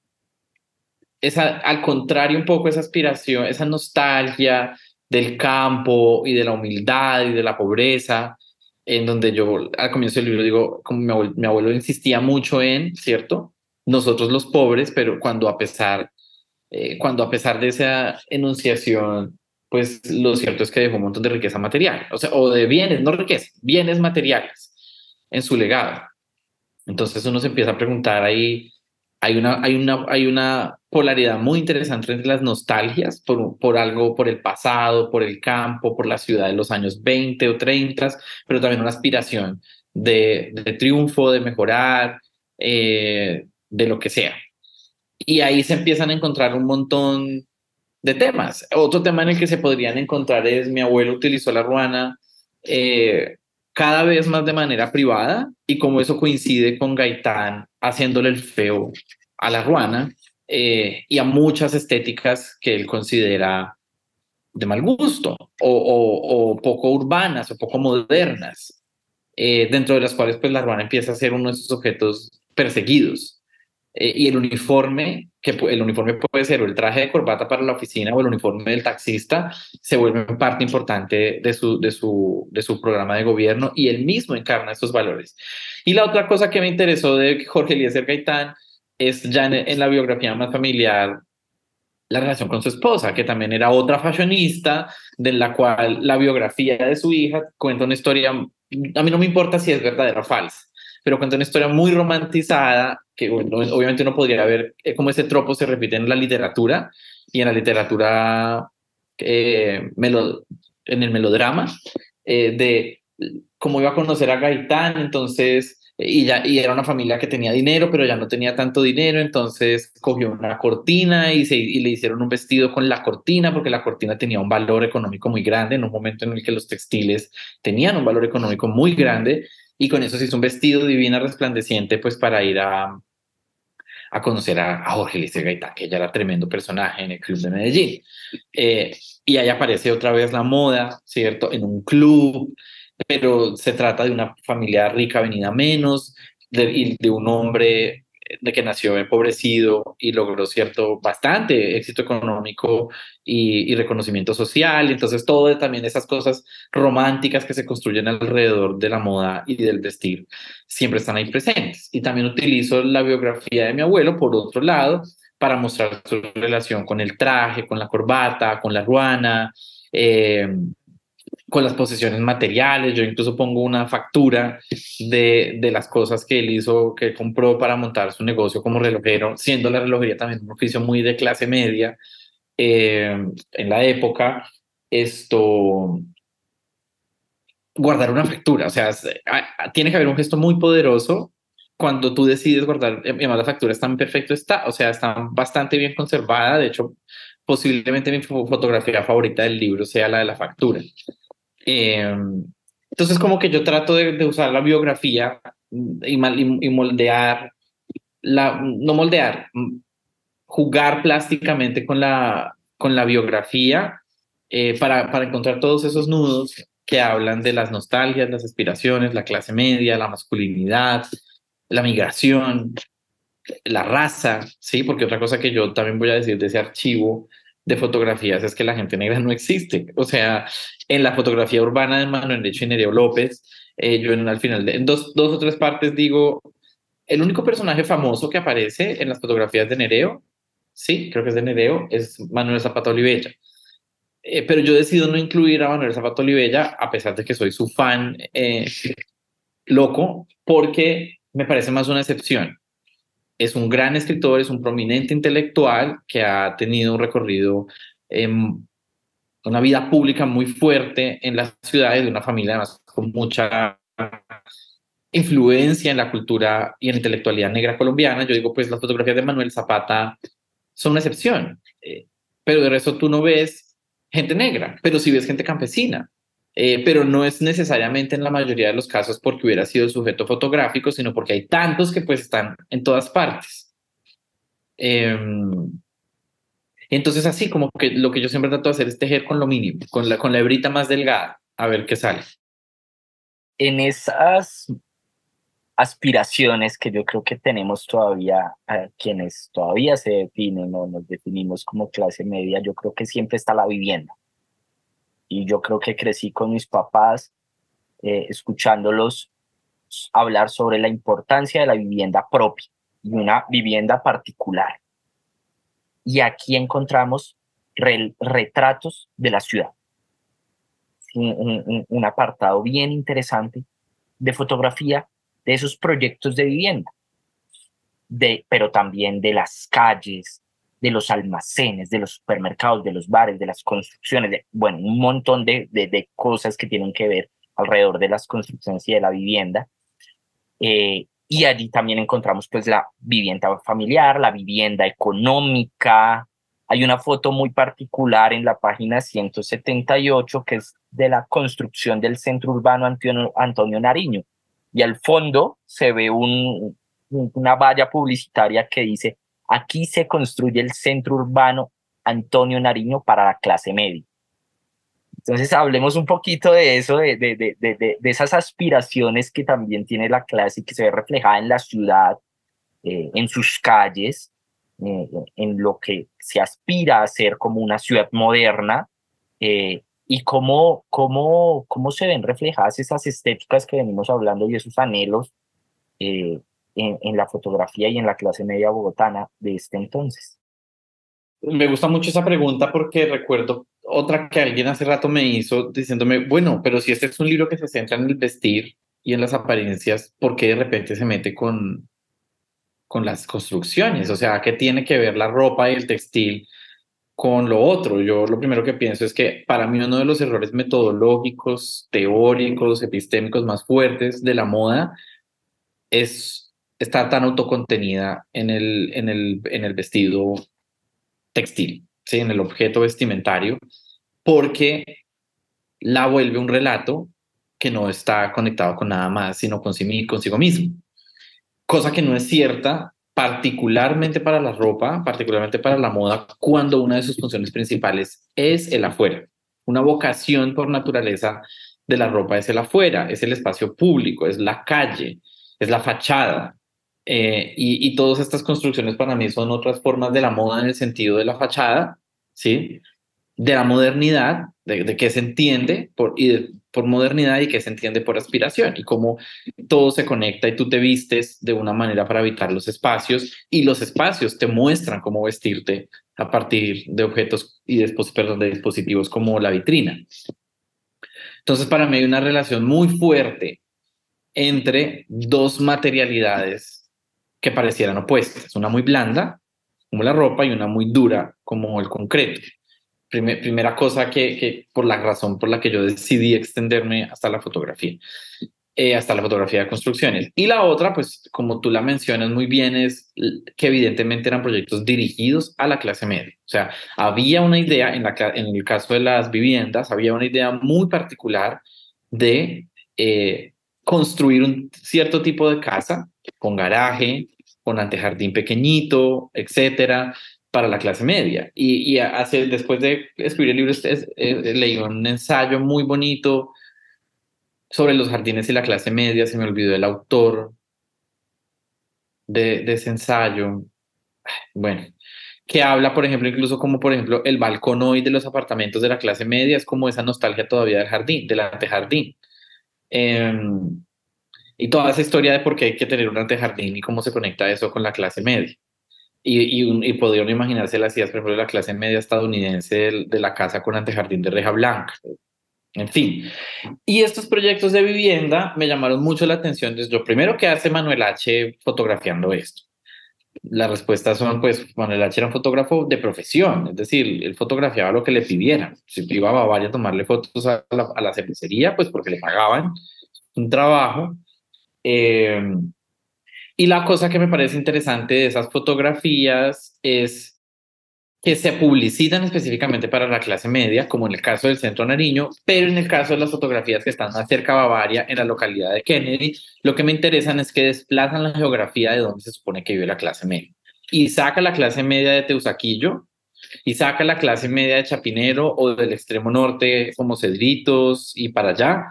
esa, al contrario un poco esa aspiración, esa nostalgia del campo y de la humildad y de la pobreza, en donde yo al comienzo del libro digo, como mi abuelo, mi abuelo insistía mucho en, ¿cierto? Nosotros los pobres, pero cuando a pesar, eh, cuando a pesar de esa enunciación pues lo cierto es que dejó un montón de riqueza material, o sea, o de bienes, no riqueza, bienes materiales en su legado. Entonces uno se empieza a preguntar ahí, hay una, hay una, hay una polaridad muy interesante entre las nostalgias por, por algo, por el pasado, por el campo, por la ciudad de los años 20 o 30, pero también una aspiración de, triunfo, de mejorar, eh, de lo que sea. Y ahí se empiezan a encontrar un montón de temas. Otro tema en el que se podrían encontrar es mi abuelo utilizó la ruana eh, cada vez más de manera privada y como eso coincide con Gaitán haciéndole el feo a la ruana eh, y a muchas estéticas que él considera de mal gusto o, poco urbanas o poco modernas, eh, dentro de las cuales pues la ruana empieza a ser uno de esos objetos perseguidos. Y el uniforme que el uniforme puede ser el traje de corbata para la oficina o el uniforme del taxista, se vuelve parte importante de su, de su, de su programa de gobierno y él mismo encarna estos valores. Y la otra cosa que me interesó de Jorge Eliezer Gaitán es ya en, la biografía más familiar la relación con su esposa, que también era otra fashionista, de la cual la biografía de su hija cuenta una historia, a mí no me importa si es verdadera o falsa, pero cuenta una historia muy romantizada, que obviamente uno podría ver eh, cómo ese tropo se repite en la literatura y en la literatura, eh, en el melodrama, eh, de cómo iba a conocer a Gaitán, entonces, y, ya, y era una familia que tenía dinero, pero ya no tenía tanto dinero, entonces cogió una cortina y, se, y le hicieron un vestido con la cortina, porque la cortina tenía un valor económico muy grande en un momento en el que los textiles tenían un valor económico muy grande, y con eso se hizo un vestido divina resplandeciente pues para ir a, a conocer a, Jorge Lice Gaitán, que ella era tremendo personaje en el club de Medellín. Eh, y ahí aparece otra vez la moda, ¿cierto? En un club, pero se trata de una familia rica venida menos, de un hombre de que nació empobrecido y logró cierto, bastante éxito económico y, reconocimiento social. Entonces, todo también esas cosas románticas que se construyen alrededor de la moda y del vestir siempre están ahí presentes. Y también utilizo la biografía de mi abuelo, por otro lado, para mostrar su relación con el traje, con la corbata, con la ruana. Eh, con las posesiones materiales. Yo incluso pongo una factura de, de, las cosas que él hizo, que compró para montar su negocio como relojero, siendo la relojería también un oficio muy de clase media eh, en la época. Esto, guardar una factura, o sea, tiene que haber un gesto muy poderoso cuando tú decides guardar, además la factura está en perfecto está, o sea, está bastante bien conservada, de hecho, posiblemente mi fotografía favorita del libro sea la de la factura. Em, entonces, como que yo trato de, usar la biografía y, moldear, la, no moldear, jugar plásticamente con la, con la biografía eh, para, para encontrar todos esos nudos que hablan de las nostalgias, las aspiraciones, la clase media, la masculinidad, la migración, la raza, ¿sí? Porque otra cosa que yo también voy a decir de ese archivo de fotografías es que la gente negra no existe. O sea, en la fotografía urbana de Manuel Lecho y Nereo López, eh, yo en, al final, de, en dos, dos o tres partes digo, el único personaje famoso que aparece en las fotografías de Nereo, sí, creo que es de Nereo, es Manuel Zapata Olivella. Eh, pero yo decido no incluir a Manuel Zapata Olivella, a pesar de que soy su fan eh, loco, porque me parece más una excepción es un gran escritor, es un prominente intelectual que ha tenido un recorrido em, una vida pública muy fuerte en las ciudades, de una familia además con mucha influencia en la cultura y en la intelectualidad negra colombiana. Yo digo, pues las fotografías de Manuel Zapata son una excepción, eh, pero de resto tú no ves gente negra, pero sí ves gente campesina. Eh, pero no es necesariamente en la mayoría de los casos porque hubiera sido sujeto fotográfico, sino porque hay tantos que pues están en todas partes. Em, entonces así como que lo que yo siempre trato de hacer es tejer con lo mínimo, con la, con la hebrita más delgada, a ver qué sale. En esas aspiraciones que yo creo que tenemos todavía, a quienes todavía se definen o nos definimos como clase media, yo creo que siempre está la vivienda. Y yo creo que crecí con mis papás eh, escuchándolos hablar sobre la importancia de la vivienda propia y una vivienda particular. Y aquí encontramos retratos de la ciudad. un apartado bien interesante de fotografía de esos proyectos de vivienda, de, pero también de las calles, de los almacenes, de los supermercados, de los bares, de las construcciones, de, bueno, un montón de, de, cosas que tienen que ver alrededor de las construcciones y de la vivienda. Eh, y allí también encontramos pues la vivienda familiar, la vivienda económica. Hay una foto muy particular en la página 178 que es de la construcción del centro urbano Antonio, Antonio Nariño y al fondo se ve un, una valla publicitaria que dice, aquí se construye el centro urbano Antonio Nariño para la clase media. Entonces hablemos un poquito de eso, de, de, de, de, esas aspiraciones que también tiene la clase y que se ve reflejada en la ciudad, eh, en sus calles, eh, en lo que se aspira a ser como una ciudad moderna, eh, y cómo, cómo, cómo se ven reflejadas esas estéticas que venimos hablando y esos anhelos eh, en, en, la fotografía y en la clase media bogotana de este entonces. Me gusta mucho esa pregunta porque recuerdo otra que alguien hace rato me hizo diciéndome, bueno, pero si este es un libro que se centra en el vestir y en las apariencias, ¿por qué de repente se mete con, con las construcciones? O sea, ¿qué tiene que ver la ropa y el textil con lo otro. Yo lo primero que pienso es que para mí uno de los errores metodológicos, teóricos, epistémicos más fuertes de la moda es estar tan autocontenida en el, en el, en el vestido textil, ¿sí? en el objeto vestimentario, porque la vuelve un relato que no está conectado con nada más, sino con sí, consigo mismo. Cosa que no es cierta particularmente para la ropa, particularmente para la moda, cuando una de sus funciones principales es el afuera. Una vocación por naturaleza de la ropa es el afuera, es el espacio público, es la calle, es la fachada. Eh, y, todas estas construcciones para mí son otras formas de la moda en el sentido de la fachada, ¿sí? De la modernidad, de, de qué se entiende por, y por modernidad y qué se entiende por aspiración y cómo todo se conecta y tú te vistes de una manera para habitar los espacios y los espacios te muestran cómo vestirte a partir de objetos y de dispositivos como la vitrina. Entonces para mí hay una relación muy fuerte entre dos materialidades que parecieran opuestas, una muy blanda como la ropa y una muy dura como el concreto primera cosa que, que, por la razón por la que yo decidí extenderme hasta la fotografía, eh, hasta la fotografía de construcciones. Y la otra, pues como tú la mencionas muy bien, es que evidentemente eran proyectos dirigidos a la clase media. O sea, había una idea, en, la, en el caso de las viviendas, había una idea muy particular de eh, construir un cierto tipo de casa con garaje, con antejardín pequeñito, etcétera, para la clase media. Y, hace, después de escribir el libro, eh, leí un ensayo muy bonito sobre los jardines y la clase media. Se me olvidó el autor de, de ese ensayo. Bueno, que habla, por ejemplo, incluso como, por ejemplo, el balcón hoy de los apartamentos de la clase media es como esa nostalgia todavía del jardín, del antejardín. Em, y toda esa historia de por qué hay que tener un antejardín y cómo se conecta eso con la clase media. Y, y, y podría imaginarse las ideas, por ejemplo, de la clase media estadounidense de, la casa con antejardín de reja blanca. En fin. Y estos proyectos de vivienda me llamaron mucho la atención. Desde lo primero que hace Manuel H. fotografiando esto. las respuestas son, pues, Manuel H. era un fotógrafo de profesión, es decir, él fotografiaba lo que le pidieran. Si iba a Bavaria a tomarle fotos a la, a la cervecería, pues porque le pagaban un trabajo. Eh, y la cosa que me parece interesante de esas fotografías es que se publicitan específicamente para la clase media, como en el caso del Centro Nariño, pero en el caso de las fotografías que están más cerca de Bavaria, en la localidad de Kennedy, lo que me interesan es que desplazan la geografía de donde se supone que vive la clase media. Y saca la clase media de Teusaquillo, y saca la clase media de Chapinero o del extremo norte como Cedritos y para allá,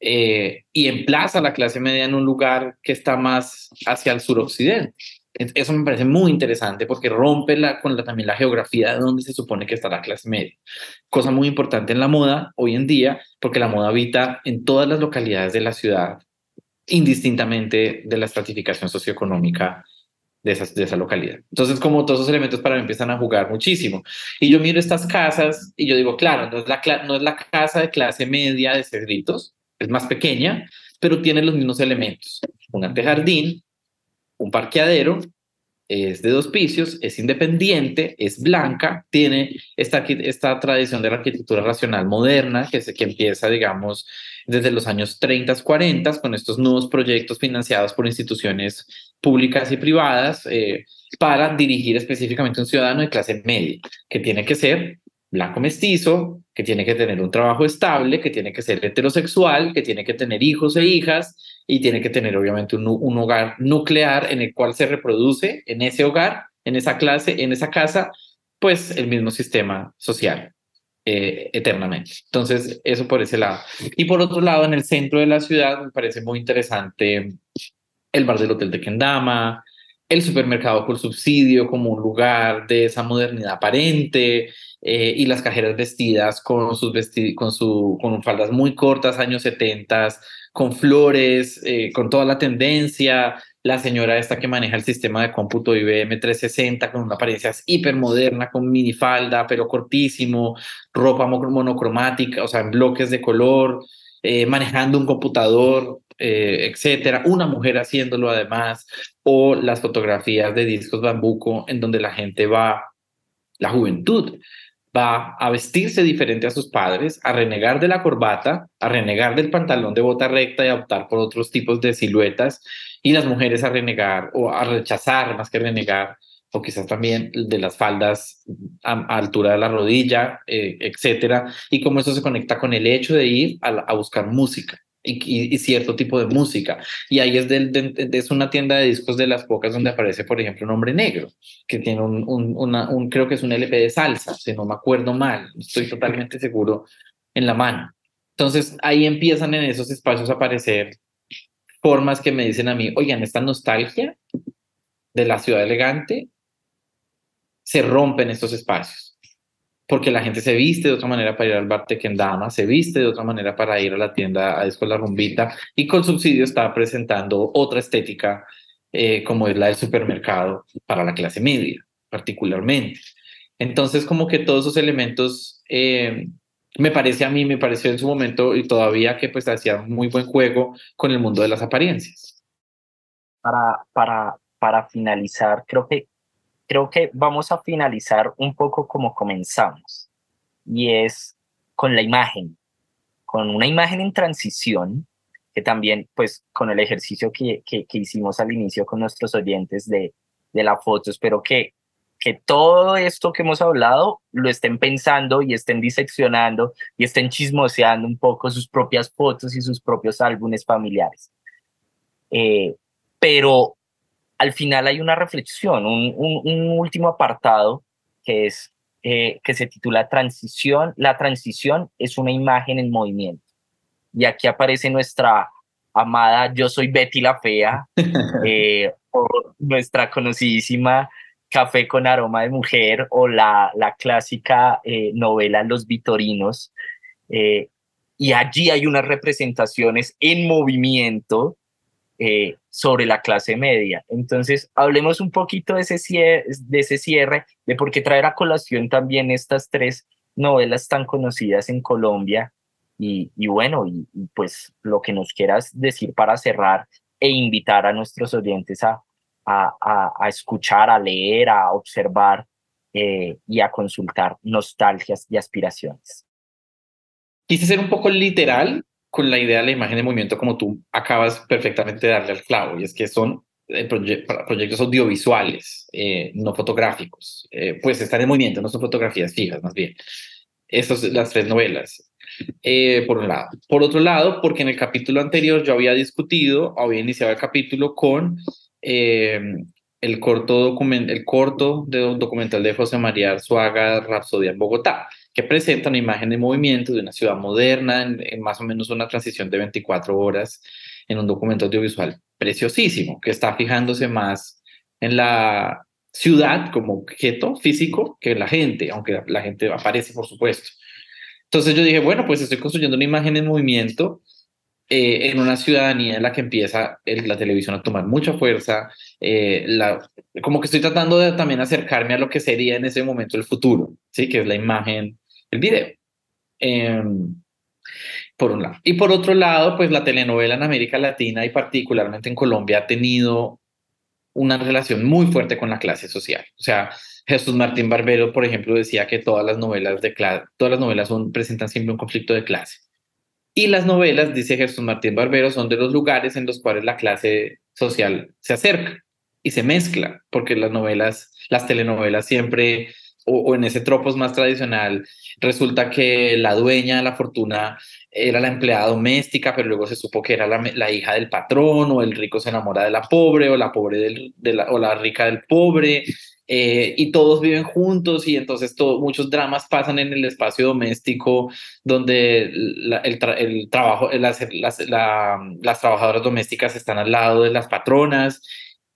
eh, y emplaza la clase media en un lugar que está más hacia el suroccidente. Eso me parece muy interesante porque rompe la, con la, también la geografía de donde se supone que está la clase media. Cosa muy importante en la moda hoy en día, porque la moda habita en todas las localidades de la ciudad, indistintamente de la estratificación socioeconómica de, esas, de esa localidad. Entonces, como todos esos elementos para mí empiezan a jugar muchísimo. Y yo miro estas casas y yo digo, claro, no es la, no es la casa de clase media de Cedritos, es más pequeña, pero tiene los mismos elementos. Un antejardín, un parqueadero, es de dos pisos, es independiente, es blanca, tiene esta, esta tradición de la arquitectura racional moderna que, se, que empieza, digamos, desde los años 30, 40, con estos nuevos proyectos financiados por instituciones públicas y privadas eh, para dirigir específicamente a un ciudadano de clase media, que tiene que ser blanco mestizo, que tiene que tener un trabajo estable, que tiene que ser heterosexual, que tiene que tener hijos e hijas y tiene que tener obviamente un, un, hogar nuclear en el cual se reproduce en ese hogar, en esa clase, en esa casa, pues el mismo sistema social eh, eternamente. Entonces, eso por ese lado. Y por otro lado, en el centro de la ciudad me parece muy interesante el bar del Hotel de Kendama, el supermercado por subsidio como un lugar de esa modernidad aparente, eh, y las cajeras vestidas con sus con su con faldas muy cortas años 70 con flores eh, con toda la tendencia. La señora esta que maneja el sistema de cómputo IBM 360 con una apariencia hiper moderna con minifalda pero cortísimo ropa monocromática o sea en bloques de color eh, manejando un computador etcétera. Una mujer haciéndolo además o las fotografías de discos bambuco en donde la gente va la juventud va a vestirse diferente a sus padres, a renegar de la corbata, a renegar del pantalón de bota recta y a optar por otros tipos de siluetas, y las mujeres a renegar o a rechazar más que renegar, o quizás también de las faldas a, altura de la rodilla, eh, etcétera, y cómo eso se conecta con el hecho de ir a buscar música y, cierto tipo de música. Y ahí es, del, es una tienda de discos de las pocas donde aparece, por ejemplo, un hombre negro, que tiene un, un, una, un, creo que es un LP de salsa, si no me acuerdo mal, estoy totalmente seguro en la mano. Entonces ahí empiezan en esos espacios a aparecer formas que me dicen a mí, oigan, esta nostalgia de la ciudad elegante se rompe en estos espacios porque la gente se viste de otra manera para ir al bar Tequendama, se viste de otra manera para ir a la tienda a disco La Rumbita y con subsidio está presentando otra estética eh, como es la del supermercado para la clase media, particularmente. Entonces, como que todos esos elementos, eh, me parece a mí, me pareció en su momento y todavía que pues hacía muy buen juego con el mundo de las apariencias. Para, para, para finalizar, creo que creo que vamos a finalizar un poco como comenzamos, y es con la imagen, con una imagen en transición, que también, pues, con el ejercicio que, que, hicimos al inicio con nuestros oyentes de, de la foto, espero que, que todo esto que hemos hablado lo estén pensando y estén diseccionando y estén chismoseando un poco sus propias fotos y sus propios álbumes familiares. Eh, pero al final hay una reflexión, un, último apartado que es eh, que se titula Transición. La transición es una imagen en movimiento. Y aquí aparece nuestra amada Yo soy Betty la Fea, eh, o nuestra conocidísima Café con aroma de mujer, o la, la clásica eh, novela Los Vitorinos. y allí hay unas representaciones en movimiento eh, sobre la clase media. Entonces, hablemos un poquito de ese, cierre, de ese cierre, por qué traer a colación también estas tres novelas tan conocidas en Colombia y, bueno, y, pues lo que nos quieras decir para cerrar e invitar a nuestros oyentes a, escuchar, a leer, a observar eh, y a consultar nostalgias y aspiraciones. Quise ser un poco literal con la idea de la imagen de movimiento como tú acabas perfectamente de darle al clavo, y es que son eh, proyectos audiovisuales, eh, no fotográficos. pues están en movimiento, no son fotografías fijas, más bien. Estas las tres novelas. por un lado. Por otro lado, porque en el capítulo anterior yo había discutido, había iniciado el capítulo con eh, el corto, el corto documental de José María Arzuaga, Rapsodia en Bogotá, que presenta una imagen de movimiento de una ciudad moderna, en, más o menos una transición de 24 horas, en un documento audiovisual preciosísimo, que está fijándose más en la ciudad como objeto físico que en la gente, aunque la gente aparece, por supuesto. Entonces yo dije, bueno, pues estoy construyendo una imagen en movimiento eh, en una ciudadanía en la que empieza la televisión a tomar mucha fuerza, eh, la, como que estoy tratando de también acercarme a lo que sería en ese momento el futuro, ¿sí? que es la imagen, el video. Em, por un lado. Y por otro lado, pues la telenovela en América Latina y particularmente en Colombia ha tenido una relación muy fuerte con la clase social. O sea, Jesús Martín Barbero, por ejemplo, decía que todas las novelas de todas las novelas son, presentan siempre un conflicto de clase. Y las novelas, dice Jesús Martín Barbero, son de los lugares en los cuales la clase social se acerca y se mezcla, porque las novelas, las telenovelas siempre, o, en ese tropos más tradicional, resulta que la dueña de la fortuna era la empleada doméstica, pero luego se supo que era la, hija del patrón, o el rico se enamora de la pobre, o la pobre del, de la, o la rica del pobre, eh, y todos viven juntos y entonces todo, muchos dramas pasan en el espacio doméstico donde el, trabajo, las, las, las, trabajadoras domésticas están al lado de las patronas,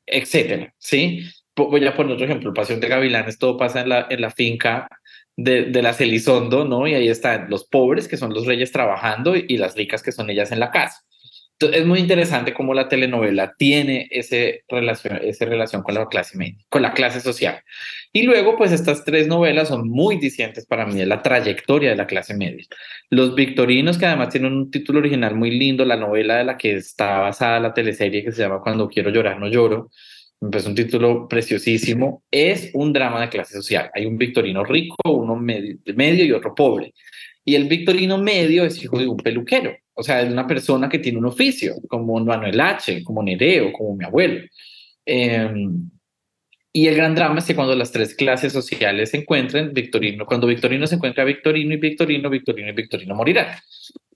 etcétera, ¿sí? Voy a poner otro ejemplo, Pasión de Gavilanes, todo pasa en la, en la finca de, de las Elizondo, ¿no? Y ahí están los pobres, que son los reyes trabajando, y las ricas, que son ellas en la casa es muy interesante cómo la telenovela tiene ese relación, esa relación con la clase con la clase social. Y luego, pues estas tres novelas son muy distintas para mí de la trayectoria de la clase media. Los Victorinos, que además tienen un título original muy lindo, la novela de la que está basada la teleserie que se llama Cuando quiero llorar, no lloro, es un título preciosísimo, es un drama de clase social. Hay un Victorino rico, uno medio, medio y otro pobre. Y el Victorino medio es hijo de un peluquero, o sea, es una persona que tiene un oficio, como Manuel H., como Nereo, como mi abuelo. Em, y el gran drama es que cuando las tres clases sociales se encuentran, Victorino, cuando Victorino se encuentra Victorino y Victorino, Victorino y Victorino morirán.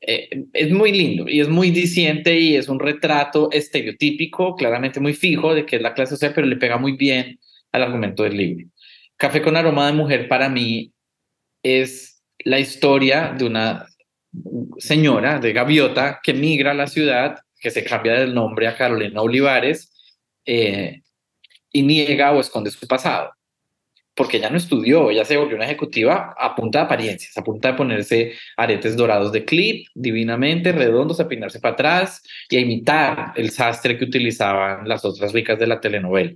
Eh, es muy lindo y es muy diciente y es un retrato estereotípico, claramente muy fijo de que es la clase social, pero le pega muy bien al argumento del libro. Café con aroma de mujer para mí es la historia de una señora de Gaviota que migra a la ciudad, que se cambia del nombre a Carolina Olivares eh, y niega o esconde su pasado. Porque ella no estudió, ella se volvió una ejecutiva a punta de apariencias, a punta de ponerse aretes dorados de clip, divinamente, redondos, a peinarse para atrás y a imitar el sastre que utilizaban las otras ricas de la telenovela.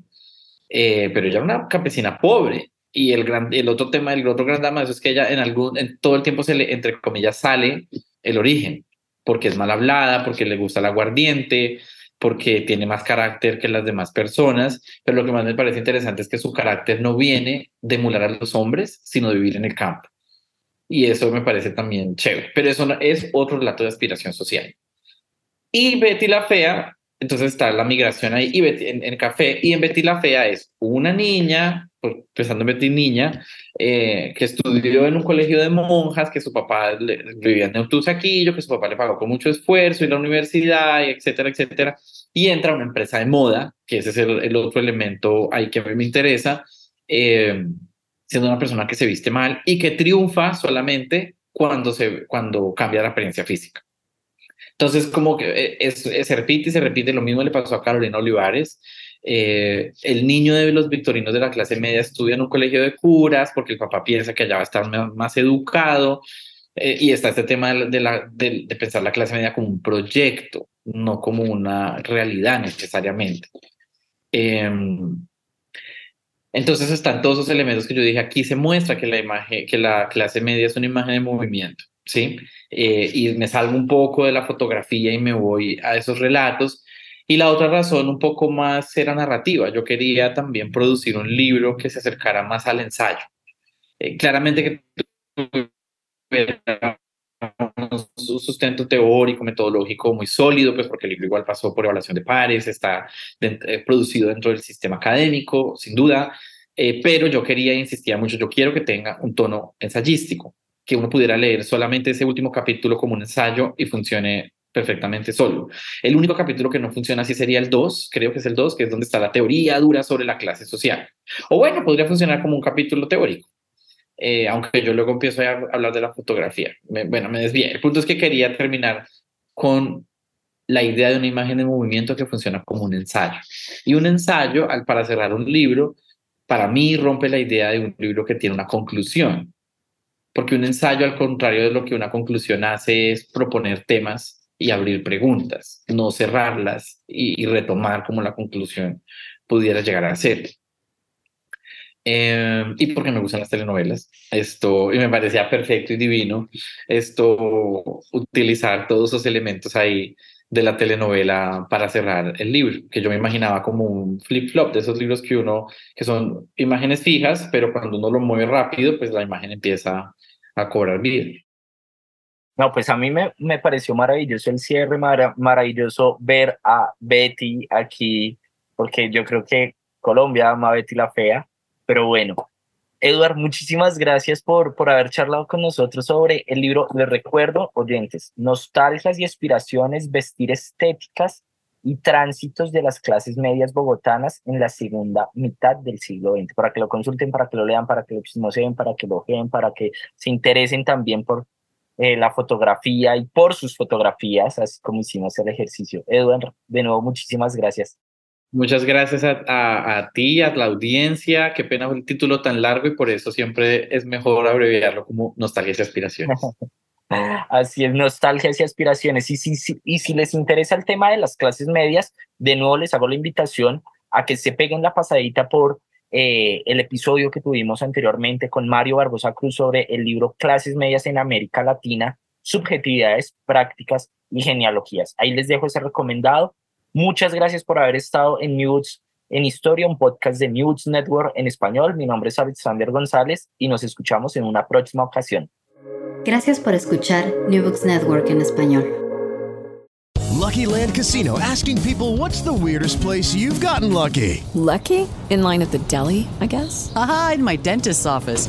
Eh, pero ella era una campesina pobre y el, gran, el otro tema, el otro gran drama es que ella en algún, en todo el tiempo se le, entre comillas, sale el origen, porque es mal hablada, porque le gusta el aguardiente, porque tiene más carácter que las demás personas, pero lo que más me parece interesante es que su carácter no viene de emular a los hombres, sino de vivir en el campo. Y eso me parece también chévere, pero eso es otro relato de aspiración social. Y Betty la Fea, entonces está la migración ahí y en, en Café, y en Betty la Fea es una niña empezando a meter niña, eh, que estudió en un colegio de monjas, que su papá vivía en Neutusaquillo, que su papá le pagó con mucho esfuerzo y la universidad, etcétera, etcétera, y entra a una empresa de moda, que ese es el, otro elemento ahí que a mí me interesa, eh, siendo una persona que se viste mal y que triunfa solamente cuando, se, cuando cambia la apariencia física. Entonces, como que eh, es, se repite y se repite, lo mismo le pasó a Carolina Olivares, eh, el niño de los victorinos de la clase media estudia en un colegio de curas porque el papá piensa que allá va a estar más educado. Eh, y está este tema de, pensar la clase media como un proyecto, no como una realidad necesariamente. Em, entonces están todos esos elementos que yo dije, aquí se muestra que la, imagen, que la clase media es una imagen de movimiento, ¿sí? Eh, y me salgo un poco de la fotografía y me voy a esos relatos Y la otra razón un poco más era narrativa. Yo quería también producir un libro que se acercara más al ensayo. Eh, claramente que un sustento teórico, metodológico muy sólido, pues porque el libro igual pasó por evaluación de pares, está eh, producido dentro del sistema académico, sin duda, pero yo quería, insistía mucho, yo quiero que tenga un tono ensayístico, que uno pudiera leer solamente ese último capítulo como un ensayo y funcione perfectamente solo. El único capítulo que no funciona así sería el 2, creo que es el 2, que es donde está la teoría dura sobre la clase social. O bueno, podría funcionar como un capítulo teórico, eh, aunque yo luego empiezo a hablar de la fotografía. bueno, me desvié. El punto es que quería terminar con la idea de una imagen de movimiento que funciona como un ensayo. Y un ensayo, al, para cerrar un libro, para mí rompe la idea de un libro que tiene una conclusión. Porque un ensayo, al contrario de lo que una conclusión hace, es proponer temas y abrir preguntas, no cerrarlas y, retomar como la conclusión pudiera llegar a ser. Eh, y porque me gustan las telenovelas, esto, y me parecía perfecto y divino, esto, utilizar todos esos elementos ahí de la telenovela para cerrar el libro, que yo me imaginaba como un flip-flop de esos libros que uno, que son imágenes fijas, pero cuando uno lo mueve rápido, pues la imagen empieza a cobrar vida. No, pues a mí me, me pareció maravilloso el cierre, maravilloso ver a Betty aquí, porque yo creo que Colombia ama a Betty la Fea, pero bueno. Eduard, muchísimas gracias por, por haber charlado con nosotros sobre el libro. Les recuerdo, oyentes, Nostalgias y aspiraciones, vestir estéticas y tránsitos de las clases medias bogotanas en la segunda mitad del siglo XX, para que lo consulten, para que lo lean, para que lo chismoseen, para que lo vean, para que se interesen también por eh, la fotografía y por sus fotografías, así como hicimos el ejercicio. Edward, de nuevo, muchísimas gracias. Muchas gracias a, a, ti, a la audiencia. Qué pena el título tan largo y por eso siempre es mejor abreviarlo como Nostalgias y Aspiraciones. Así es, nostalgias y aspiraciones. Y si, les interesa el tema de las clases medias, de nuevo les hago la invitación a que se peguen la pasadita por eh, el episodio que tuvimos anteriormente con Mario Barbosa Cruz sobre el libro Clases Medias en América Latina, Subjetividades, Prácticas y Genealogías. Ahí les dejo ese recomendado. Muchas gracias por haber estado en News en Historia, un podcast de News Network en español. Mi nombre es Alexander González y nos escuchamos en una próxima ocasión. Gracias por escuchar New Books Network en español. Lucky Land Casino asking people what's the weirdest place you've gotten lucky? Lucky? In line at the deli, I guess? Aha, in my dentist's office.